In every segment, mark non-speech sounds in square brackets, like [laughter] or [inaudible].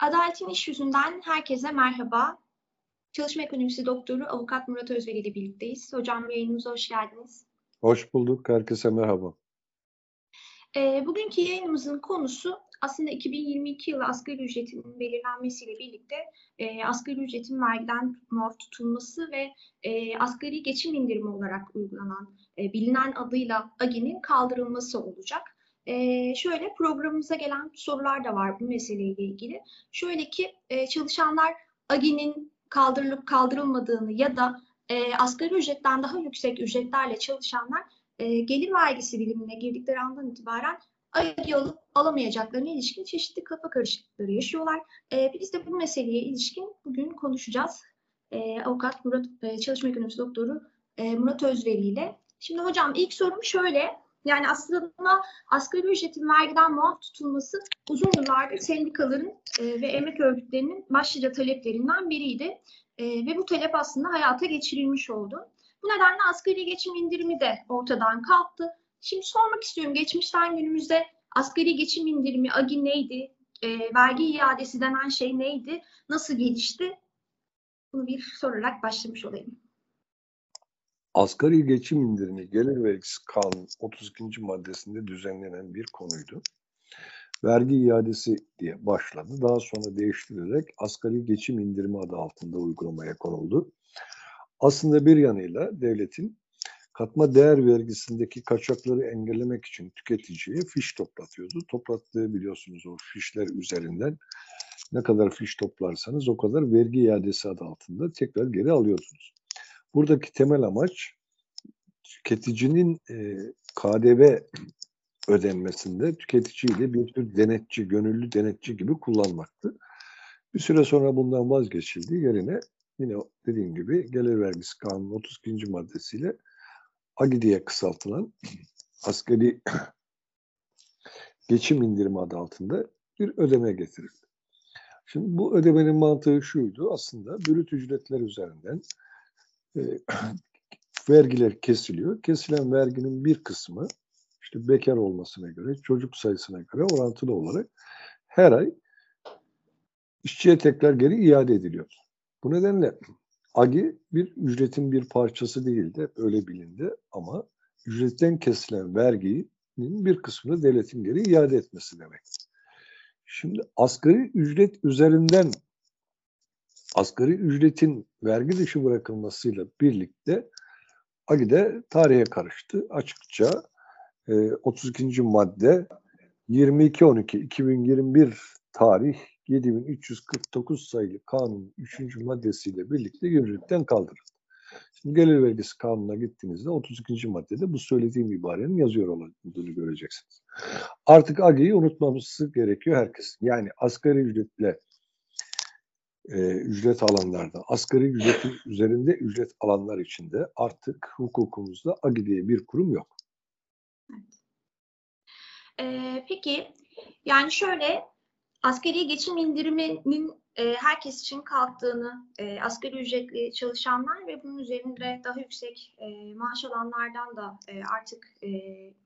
Adaletin iş yüzünden herkese merhaba. Çalışma ekonomisi doktoru avukat Murat Özveli ile birlikteyiz. Hocam yayınımıza hoş geldiniz. Hoş bulduk. Herkese merhaba. E, bugünkü yayınımızın konusu aslında 2022 yılı asgari ücretinin belirlenmesiyle birlikte e, asgari ücretin vergiden muaf tutulması ve e, asgari geçim indirimi olarak uygulanan e, bilinen adıyla AGİ'nin kaldırılması olacak. E, şöyle programımıza gelen sorular da var bu meseleyle ilgili. Şöyle ki e, çalışanlar AGİ'nin kaldırılıp kaldırılmadığını ya da e, asgari ücretten daha yüksek ücretlerle çalışanlar e, gelir vergisi dilimine girdikleri andan itibaren AGİ alıp alamayacaklarına ilişkin çeşitli kafa karışıklıkları yaşıyorlar. E, biz de bu meseleye ilişkin bugün konuşacağız. E, avukat Murat, e, çalışma ekonomisi doktoru e, Murat Özveri ile. Şimdi hocam ilk sorum şöyle. Yani aslında asgari ücretin vergiden muaf tutulması uzun yıllardır sendikaların e, ve emek örgütlerinin başlıca taleplerinden biriydi. E, ve bu talep aslında hayata geçirilmiş oldu. Bu nedenle asgari geçim indirimi de ortadan kalktı. Şimdi sormak istiyorum geçmişten günümüzde asgari geçim indirimi AGİ neydi? E, vergi iadesi denen şey neydi? Nasıl gelişti? Bunu bir sorarak başlamış olayım. Asgari geçim indirimi gelir vergisi kanun 32. maddesinde düzenlenen bir konuydu. Vergi iadesi diye başladı. Daha sonra değiştirilerek asgari geçim indirimi adı altında uygulamaya konuldu. Aslında bir yanıyla devletin katma değer vergisindeki kaçakları engellemek için tüketiciye fiş toplatıyordu. Toplattığı biliyorsunuz o fişler üzerinden ne kadar fiş toplarsanız o kadar vergi iadesi adı altında tekrar geri alıyordunuz. Buradaki temel amaç tüketicinin e, KDV ödenmesinde tüketiciyi de bir tür denetçi, gönüllü denetçi gibi kullanmaktı. Bir süre sonra bundan vazgeçildi. Yerine yine dediğim gibi gelir vergisi kanunu 32. maddesiyle AGİ diye kısaltılan askeri geçim indirimi adı altında bir ödeme getirildi. Şimdi bu ödemenin mantığı şuydu aslında brüt ücretler üzerinden e, [clears throat] vergiler kesiliyor. Kesilen verginin bir kısmı işte bekar olmasına göre, çocuk sayısına göre orantılı olarak her ay işçiye tekrar geri iade ediliyor. Bu nedenle AGI bir ücretin bir parçası değildi, öyle bilindi ama ücretten kesilen verginin bir kısmını devletin geri iade etmesi demek. Şimdi asgari ücret üzerinden asgari ücretin vergi dışı bırakılmasıyla birlikte AGİ'de tarihe karıştı. Açıkça e, 32. madde 22.12.2021 tarih 7349 sayılı kanun 3. maddesiyle birlikte yürürlükten kaldırıldı. Şimdi gelir vergisi kanununa gittiğinizde 32. maddede bu söylediğim ibarenin yazıyor olduğunu göreceksiniz. Artık AGİ'yi unutmaması gerekiyor herkes. Yani asgari ücretle e, ücret alanlarda, asgari ücretin üzerinde ücret alanlar içinde artık hukukumuzda AGİ diye bir kurum yok. Ee, peki, yani şöyle asgari geçim indiriminin e, herkes için kalktığını, e, asgari ücretli çalışanlar ve bunun üzerinde daha yüksek e, maaş alanlardan da e, artık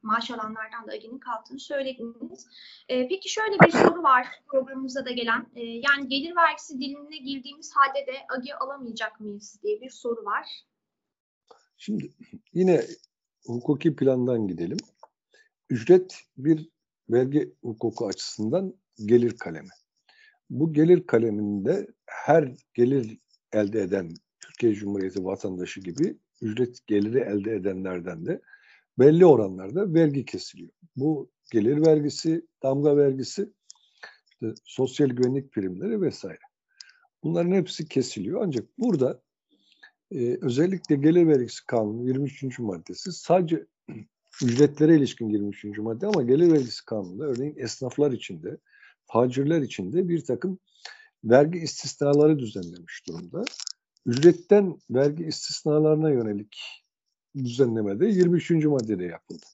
maaş alanlardan da AGİ'nin kalktığını söylediniz. Peki şöyle bir soru var programımıza da gelen. Yani gelir vergisi dilimine girdiğimiz halde de AGİ alamayacak mıyız diye bir soru var. Şimdi yine hukuki plandan gidelim. Ücret bir vergi hukuku açısından gelir kalemi. Bu gelir kaleminde her gelir elde eden Türkiye Cumhuriyeti vatandaşı gibi ücret geliri elde edenlerden de belli oranlarda vergi kesiliyor. Bu gelir vergisi, damga vergisi, işte sosyal güvenlik primleri vesaire. Bunların hepsi kesiliyor. Ancak burada e, özellikle gelir vergisi kanunu 23. maddesi sadece [clears throat] ücretlere ilişkin 23. madde ama gelir vergisi kanununda örneğin esnaflar içinde tacirler için de bir takım vergi istisnaları düzenlemiş durumda. Ücretten vergi istisnalarına yönelik düzenleme de 23. maddede yapıldı.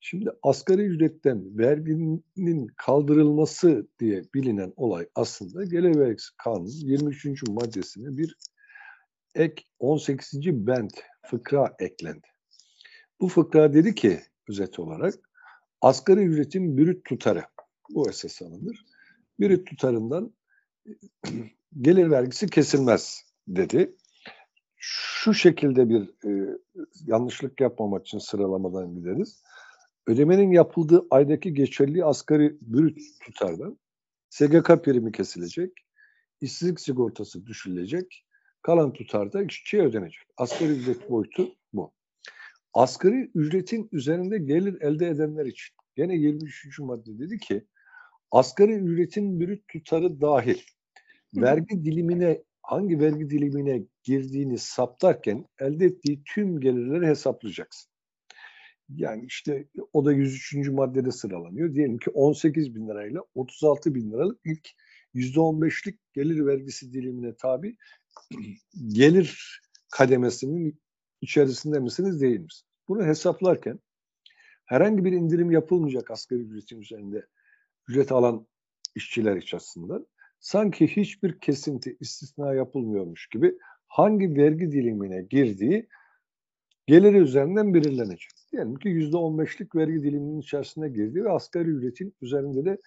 Şimdi asgari ücretten verginin kaldırılması diye bilinen olay aslında gelir vergisi kanunu 23. maddesine bir ek 18. bent fıkra eklendi. Bu fıkra dedi ki özet olarak asgari ücretin brüt tutarı bu esas alınır. Biri tutarından [clears throat] gelir vergisi kesilmez dedi. Şu şekilde bir e, yanlışlık yapmamak için sıralamadan gideriz. Ödemenin yapıldığı aydaki geçerli asgari brüt tutardan SGK primi kesilecek, işsizlik sigortası düşülecek, kalan tutar da işçiye ödenecek. Asgari ücret boyutu bu. Asgari ücretin üzerinde gelir elde edenler için gene 23. madde dedi ki asgari ücretin brüt tutarı dahil vergi dilimine hangi vergi dilimine girdiğini saptarken elde ettiği tüm gelirleri hesaplayacaksın. Yani işte o da 103. maddede sıralanıyor. Diyelim ki 18 bin lirayla 36 bin liralık ilk %15'lik gelir vergisi dilimine tabi [clears throat] gelir kademesinin içerisinde misiniz değil misiniz? Bunu hesaplarken herhangi bir indirim yapılmayacak asgari ücretin üzerinde ücret alan işçiler açısından sanki hiçbir kesinti istisna yapılmıyormuş gibi hangi vergi dilimine girdiği geliri üzerinden belirlenecek. Diyelim ki yüzde on beşlik vergi diliminin içerisine girdi ve asgari ücretin üzerinde de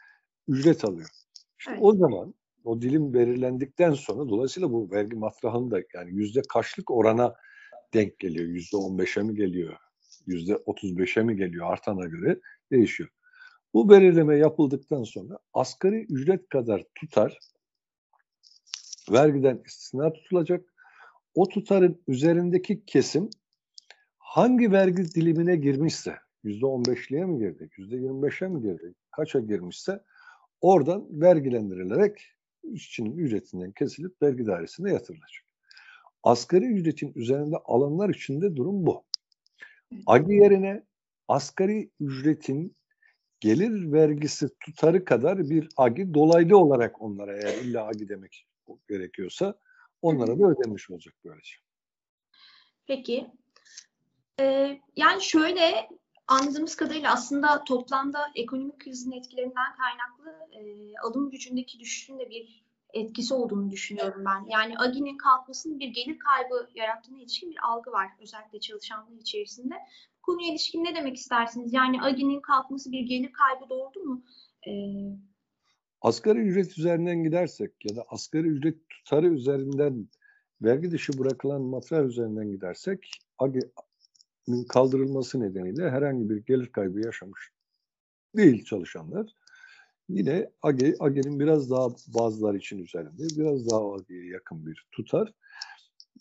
ücret alıyor. İşte evet. o zaman o dilim belirlendikten sonra dolayısıyla bu vergi matrahının da yani yüzde kaçlık orana denk geliyor. Yüzde on beşe mi geliyor? Yüzde otuz beşe mi geliyor? Artana göre değişiyor. Bu belirleme yapıldıktan sonra asgari ücret kadar tutar vergiden istisna tutulacak. O tutarın üzerindeki kesim hangi vergi dilimine girmişse yüzde on beşliğe mi girdi, yüzde yirmi beşe mi girdi, kaça girmişse oradan vergilendirilerek işçinin ücretinden kesilip vergi dairesine yatırılacak. Asgari ücretin üzerinde alanlar için de durum bu. AGI yerine asgari ücretin gelir vergisi tutarı kadar bir AGI dolaylı olarak onlara eğer illa AGI demek gerekiyorsa onlara da ödenmiş olacak böylece. Peki ee, yani şöyle anladığımız kadarıyla aslında toplamda ekonomik krizin etkilerinden kaynaklı e, alım gücündeki düşüşün de bir etkisi olduğunu düşünüyorum ben. Yani AGİ'nin kalkmasının bir gelir kaybı yarattığına ilişkin bir algı var özellikle çalışanlar içerisinde. Konuya ilişkin ne demek istersiniz? Yani AGİ'nin kalkması bir gelir kaybı doğurdu mu? Ee, asgari ücret üzerinden gidersek ya da asgari ücret tutarı üzerinden vergi dışı bırakılan materyal üzerinden gidersek AGİ kaldırılması nedeniyle herhangi bir gelir kaybı yaşamış değil çalışanlar. Yine AGE, AGE'nin biraz daha bazılar için üzerinde, biraz daha AGE'ye yakın bir tutar.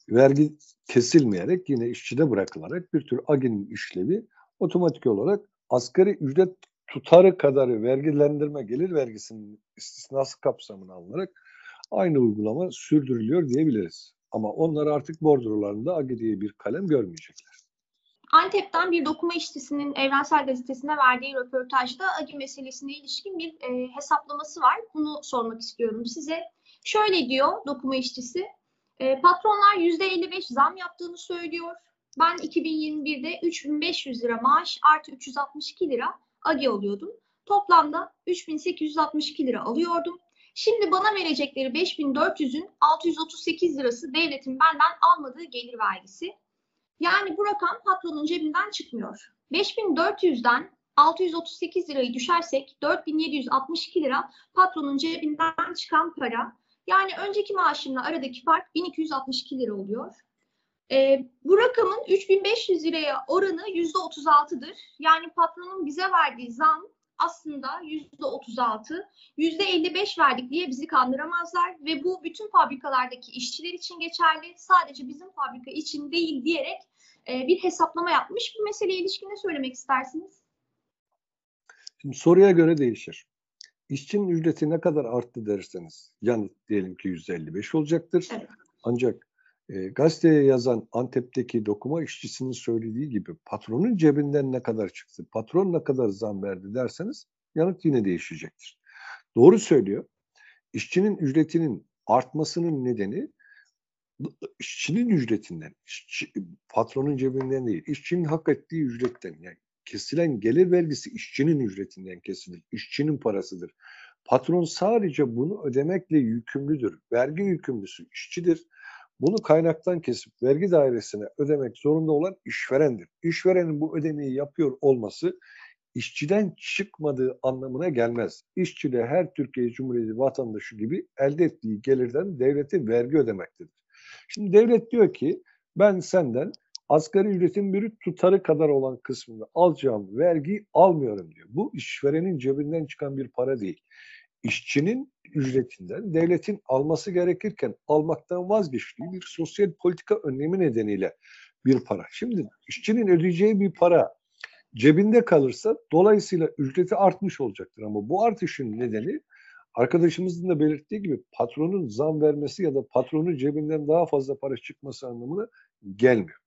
Vergi kesilmeyerek yine işçide bırakılarak bir tür AGE'nin işlevi otomatik olarak asgari ücret tutarı kadarı vergilendirme gelir vergisinin istisnası kapsamına alınarak aynı uygulama sürdürülüyor diyebiliriz. Ama onlar artık bordrolarında AGE diye bir kalem görmeyecekler. Antep'ten bir dokuma işçisinin Evrensel Gazetesi'ne verdiği röportajda AGİ meselesine ilişkin bir e, hesaplaması var. Bunu sormak istiyorum size. Şöyle diyor dokuma işçisi, e, patronlar %55 zam yaptığını söylüyor. Ben 2021'de 3500 lira maaş artı 362 lira AGİ alıyordum. Toplamda 3862 lira alıyordum. Şimdi bana verecekleri 5400'ün 638 lirası devletin benden almadığı gelir vergisi. Yani bu rakam patronun cebinden çıkmıyor. 5400'den 638 lirayı düşersek 4762 lira patronun cebinden çıkan para. Yani önceki maaşımla aradaki fark 1262 lira oluyor. E, bu rakamın 3500 liraya oranı %36'dır. Yani patronun bize verdiği zam aslında %36, %55 verdik diye bizi kandıramazlar ve bu bütün fabrikalardaki işçiler için geçerli. Sadece bizim fabrika için değil diyerek e, bir hesaplama yapmış. Bu meseleye ilişkin ne söylemek istersiniz? Şimdi soruya göre değişir. İşçinin ücreti ne kadar arttı derseniz yanıt diyelim ki %55 olacaktır. Evet. Ancak e, gazeteye yazan Antep'teki dokuma işçisinin söylediği gibi patronun cebinden ne kadar çıktı, patron ne kadar zam verdi derseniz yanıt yine değişecektir. Doğru söylüyor. İşçinin ücretinin artmasının nedeni işçinin ücretinden, işçi, patronun cebinden değil, işçinin hak ettiği ücretten yani kesilen gelir vergisi işçinin ücretinden kesilir. İşçinin parasıdır. Patron sadece bunu ödemekle yükümlüdür. Vergi yükümlüsü işçidir. Bunu kaynaktan kesip vergi dairesine ödemek zorunda olan işverendir. İşverenin bu ödemeyi yapıyor olması işçiden çıkmadığı anlamına gelmez. İşçi de her Türkiye Cumhuriyeti vatandaşı gibi elde ettiği gelirden devlete vergi ödemektedir. Şimdi devlet diyor ki ben senden asgari ücretin bir tutarı kadar olan kısmını alacağım vergi almıyorum diyor. Bu işverenin cebinden çıkan bir para değil. İşçinin ücretinden devletin alması gerekirken almaktan vazgeçtiği bir sosyal politika önlemi nedeniyle bir para. Şimdi işçinin ödeyeceği bir para cebinde kalırsa dolayısıyla ücreti artmış olacaktır. Ama bu artışın nedeni arkadaşımızın da belirttiği gibi patronun zam vermesi ya da patronun cebinden daha fazla para çıkması anlamına gelmiyor.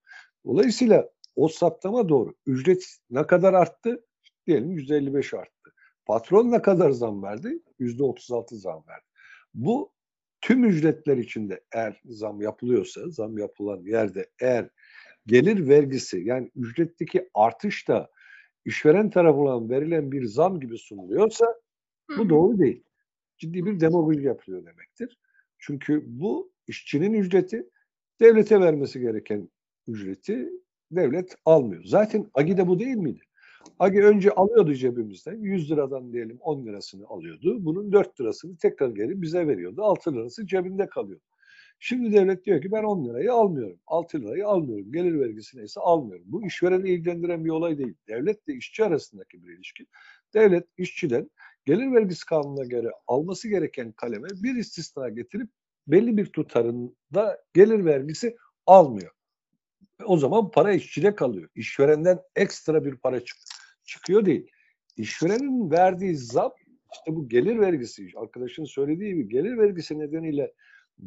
Dolayısıyla o saptama doğru. Ücret ne kadar arttı? Diyelim %55 arttı. Patron ne kadar zam verdi? %36 zam verdi. Bu tüm ücretler içinde eğer zam yapılıyorsa, zam yapılan yerde eğer gelir vergisi yani ücretteki artış da işveren tarafından verilen bir zam gibi sunuluyorsa bu doğru değil. Ciddi bir demagoji yapılıyor demektir. Çünkü bu işçinin ücreti devlete vermesi gereken ücreti devlet almıyor. Zaten Agi'de bu değil miydi? Agi önce alıyordu cebimizden 100 liradan diyelim 10 lirasını alıyordu. Bunun 4 lirasını tekrar geri bize veriyordu. 6 lirası cebinde kalıyordu. Şimdi devlet diyor ki ben 10 lirayı almıyorum. 6 lirayı almıyorum. Gelir vergisi neyse almıyorum. Bu işvereni ilgilendiren bir olay değil. Devletle işçi arasındaki bir ilişki. Devlet işçiden gelir vergisi kanununa göre alması gereken kaleme bir istisna getirip belli bir tutarında gelir vergisi almıyor. O zaman para işçide kalıyor. İşverenden ekstra bir para çık çıkıyor değil. İşverenin verdiği zam işte bu gelir vergisi arkadaşın söylediği gibi gelir vergisi nedeniyle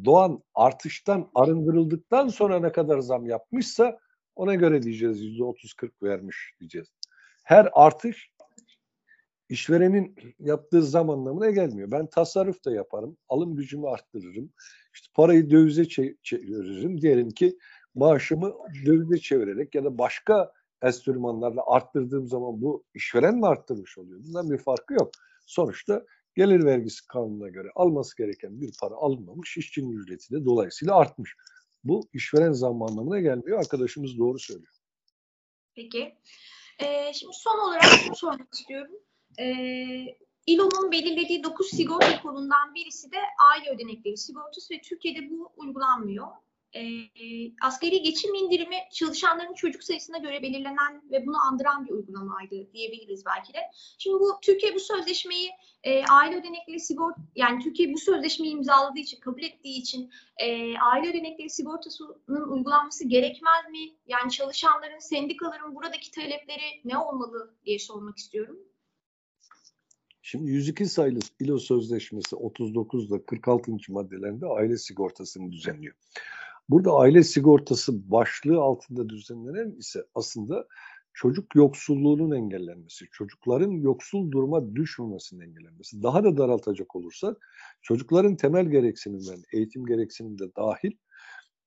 doğan artıştan arındırıldıktan sonra ne kadar zam yapmışsa ona göre diyeceğiz yüzde otuz kırk vermiş diyeceğiz. Her artış işverenin yaptığı zam anlamına gelmiyor. Ben tasarruf da yaparım, alım gücümü arttırırım, işte parayı dövize çeviririm. Diyelim ki maaşımı dövize çevirerek ya da başka enstrümanlarla arttırdığım zaman bu işveren mi arttırmış oluyor? Bundan bir farkı yok. Sonuçta gelir vergisi kanununa göre alması gereken bir para alınmamış, işçinin ücreti de dolayısıyla artmış. Bu işveren zammı anlamına gelmiyor. Arkadaşımız doğru söylüyor. Peki. Ee, şimdi son olarak şunu sormak istiyorum. Ee, İLO'nun belirlediği 9 sigorta kolundan birisi de aile ödenekleri sigortası ve Türkiye'de bu uygulanmıyor e, askeri geçim indirimi çalışanların çocuk sayısına göre belirlenen ve bunu andıran bir uygulamaydı diyebiliriz belki de. Şimdi bu Türkiye bu sözleşmeyi e, aile ödenekleri sigort yani Türkiye bu sözleşmeyi imzaladığı için kabul ettiği için e, aile ödenekleri sigortasının uygulanması gerekmez mi? Yani çalışanların, sendikaların buradaki talepleri ne olmalı diye sormak istiyorum. Şimdi 102 sayılı ILO Sözleşmesi 39'da 46. maddelerinde aile sigortasını düzenliyor. Burada aile sigortası başlığı altında düzenlenen ise aslında çocuk yoksulluğunun engellenmesi, çocukların yoksul duruma düşmemesinin engellenmesi. Daha da daraltacak olursak çocukların temel gereksinimlerini, eğitim gereksinimi de dahil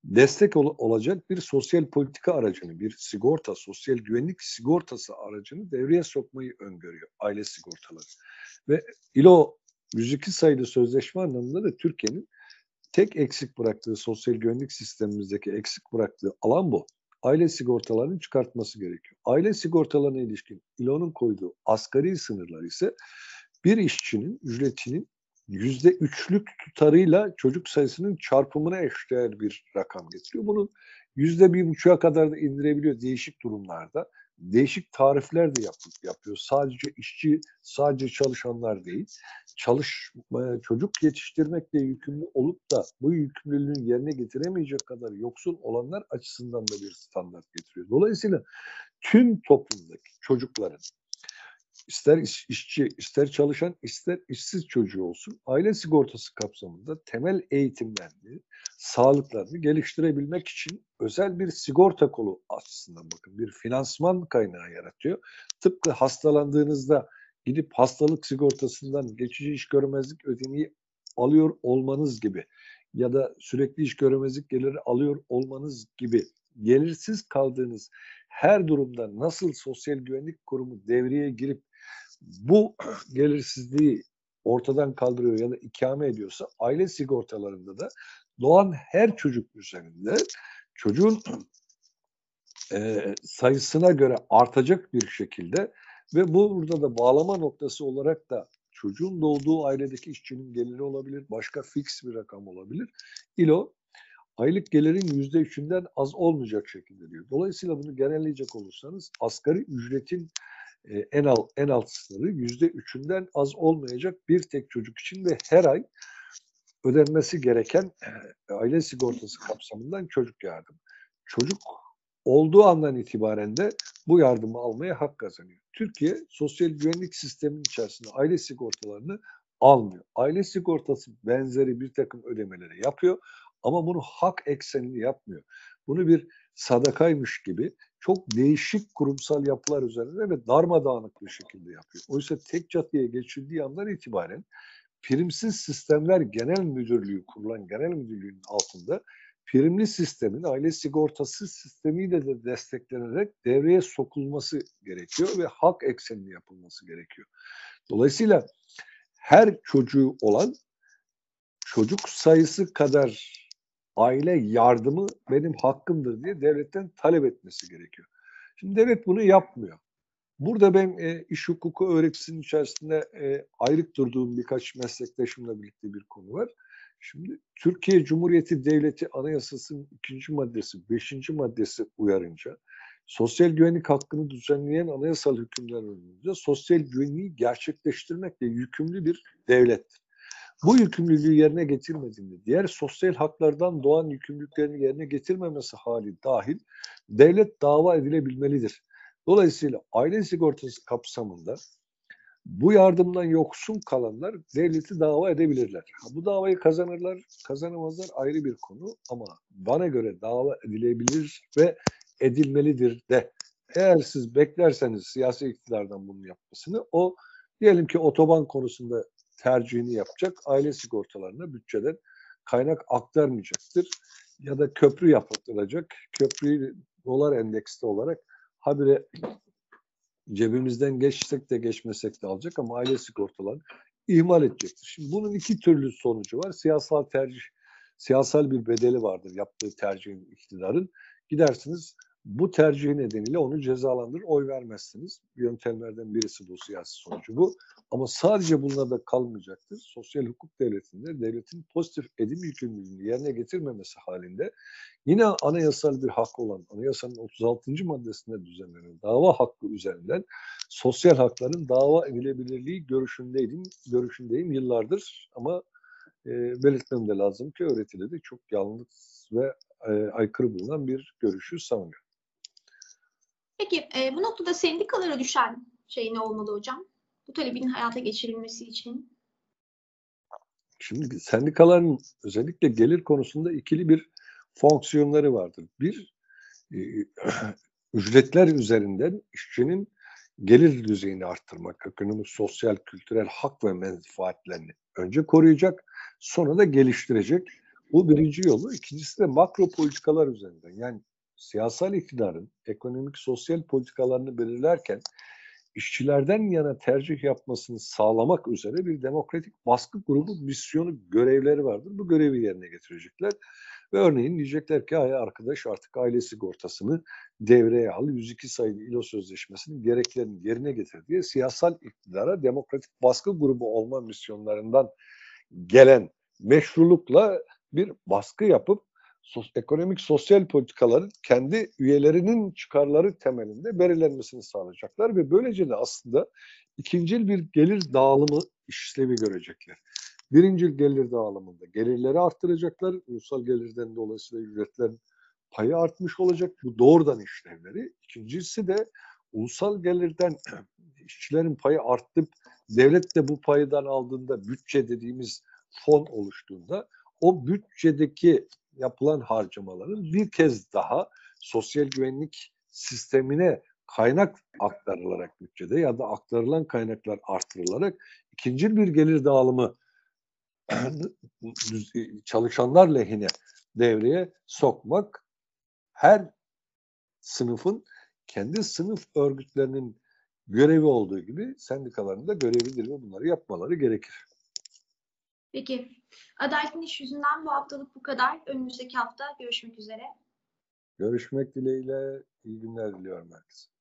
destek ol- olacak bir sosyal politika aracını, bir sigorta, sosyal güvenlik sigortası aracını devreye sokmayı öngörüyor aile sigortaları. Ve ILO 102 sayılı sözleşme anlamında da Türkiye'nin tek eksik bıraktığı sosyal güvenlik sistemimizdeki eksik bıraktığı alan bu. Aile sigortalarının çıkartması gerekiyor. Aile sigortalarına ilişkin İLO'nun koyduğu asgari sınırlar ise bir işçinin ücretinin yüzde üçlük tutarıyla çocuk sayısının çarpımına eşdeğer bir rakam getiriyor. Bunun yüzde bir buçuğa kadar da indirebiliyor değişik durumlarda değişik tarifler de yap, yapıyor. Sadece işçi, sadece çalışanlar değil. Çalış, çocuk yetiştirmekle yükümlü olup da bu yükümlülüğünü yerine getiremeyecek kadar yoksul olanlar açısından da bir standart getiriyor. Dolayısıyla tüm toplumdaki çocukların ister iş, işçi, ister çalışan, ister işsiz çocuğu olsun aile sigortası kapsamında temel eğitimlerini, sağlıklarını geliştirebilmek için özel bir sigorta kolu aslında bakın bir finansman kaynağı yaratıyor. Tıpkı hastalandığınızda gidip hastalık sigortasından geçici iş görmezlik ödeneği alıyor olmanız gibi ya da sürekli iş görmezlik geliri alıyor olmanız gibi gelirsiz kaldığınız her durumda nasıl sosyal güvenlik kurumu devreye girip bu [clears throat] gelirsizliği ortadan kaldırıyor ya da ikame ediyorsa aile sigortalarında da doğan her çocuk üzerinde çocuğun [clears throat] e, sayısına göre artacak bir şekilde Ve bu burada da bağlama noktası olarak da çocuğun doğduğu ailedeki işçinin geliri olabilir, başka fix bir rakam olabilir. İLO aylık gelirin yüzde üçünden az olmayacak şekilde diyor. Dolayısıyla bunu genelleyecek olursanız asgari ücretin e, en alt en alt sınırı yüzde üçünden az olmayacak bir tek çocuk için ve her ay ödenmesi gereken e, aile sigortası kapsamından çocuk yardımı. Çocuk olduğu andan itibaren de bu yardımı almaya hak kazanıyor. Türkiye sosyal güvenlik sisteminin içerisinde aile sigortalarını almıyor. Aile sigortası benzeri bir takım ödemeleri yapıyor ama bunu hak eksenini yapmıyor. Bunu bir sadakaymış gibi çok değişik kurumsal yapılar üzerinde ve darmadağınık bir şekilde yapıyor. Oysa tek çatıya geçildiği andan itibaren primsiz sistemler genel müdürlüğü kurulan genel müdürlüğün altında primli sistemin aile sigortası sistemiyle de desteklenerek devreye sokulması gerekiyor ve hak eksenli yapılması gerekiyor. Dolayısıyla her çocuğu olan çocuk sayısı kadar aile yardımı benim hakkımdır diye devletten talep etmesi gerekiyor. Şimdi devlet bunu yapmıyor. Burada ben e, iş hukuku öğretisinin içerisinde e, ayrık durduğum birkaç meslektaşımla birlikte bir konu var. Şimdi Türkiye Cumhuriyeti Devleti Anayasası'nın ikinci maddesi, beşinci maddesi uyarınca sosyal güvenlik hakkını düzenleyen anayasal hükümler önünde sosyal güvenliği gerçekleştirmekle yükümlü bir devlettir. Bu yükümlülüğü yerine getirmediğinde diğer sosyal haklardan doğan yükümlülüklerini yerine getirmemesi hali dahil devlet dava edilebilmelidir. Dolayısıyla aile sigortası kapsamında bu yardımdan yoksun kalanlar devleti dava edebilirler. Ha, bu davayı kazanırlar, kazanamazlar ayrı bir konu ama bana göre dava edilebilir ve edilmelidir de. Eğer siz beklerseniz siyasi iktidardan bunun yapmasını o diyelim ki otoban konusunda tercihini yapacak aile sigortalarına bütçeden kaynak aktarmayacaktır. Ya da köprü yapılacak. Köprüyü dolar endekste olarak habire cebimizden geçsek de geçmesek de alacak ama aile sigortalarını ihmal edecektir. Şimdi bunun iki türlü sonucu var. Siyasal tercih, siyasal bir bedeli vardır yaptığı tercihin iktidarın. Gidersiniz bu tercih nedeniyle onu cezalandırır, oy vermezsiniz. Yöntemlerden birisi bu siyasi sonucu bu. Ama sadece bununla da kalmayacaktır. Sosyal hukuk devletinde devletin pozitif edim yükümlülüğünü yerine getirmemesi halinde yine anayasal bir hak olan anayasanın 36. maddesinde düzenlenen dava hakkı üzerinden sosyal hakların dava edilebilirliği görüşündeydim, görüşündeyim yıllardır ama e, belirtmem de lazım ki öğretide de çok yanlış ve e, aykırı bulunan bir görüşü savunuyor. Peki e, bu noktada sendikalara düşen şey ne olmalı hocam? Bu talebin hayata geçirilmesi için. Şimdi sendikaların özellikle gelir konusunda ikili bir fonksiyonları vardır. Bir, e, [clears throat] ücretler üzerinden işçinin gelir düzeyini arttırmak, ekonomik, sosyal, kültürel hak ve menfaatlerini önce koruyacak, sonra da geliştirecek. Bu birinci yolu. İkincisi de makro politikalar üzerinden. Yani siyasal iktidarın ekonomik sosyal politikalarını belirlerken işçilerden yana tercih yapmasını sağlamak üzere bir demokratik baskı grubu misyonu görevleri vardır. Bu görevi yerine getirecekler. Ve örneğin diyecekler ki ay arkadaş artık aile sigortasını devreye al, 102 sayılı İLO Sözleşmesi'nin gereklerini yerine getir diye siyasal iktidara demokratik baskı grubu olma misyonlarından gelen meşrulukla bir baskı yapıp sos, ekonomik sosyal politikaların kendi üyelerinin çıkarları temelinde belirlenmesini sağlayacaklar ve böylece de aslında ikincil bir gelir dağılımı işlevi görecekler. Birincil gelir dağılımında gelirleri arttıracaklar. Ulusal gelirden dolayısıyla ücretlerin payı artmış olacak. Bu doğrudan işlevleri. İkincisi de ulusal gelirden [clears throat] işçilerin payı arttıp devlet de bu paydan aldığında bütçe dediğimiz fon oluştuğunda o bütçedeki yapılan harcamaların bir kez daha sosyal güvenlik sistemine kaynak aktarılarak bütçede ya da aktarılan kaynaklar artırılarak ikinci bir gelir dağılımı [clears throat] çalışanlar lehine devreye sokmak her sınıfın kendi sınıf örgütlerinin görevi olduğu gibi sendikaların da görevidir ve bunları yapmaları gerekir. Peki. Adaletin iş yüzünden bu haftalık bu kadar. Önümüzdeki hafta görüşmek üzere. Görüşmek dileğiyle. İyi günler diliyorum herkese.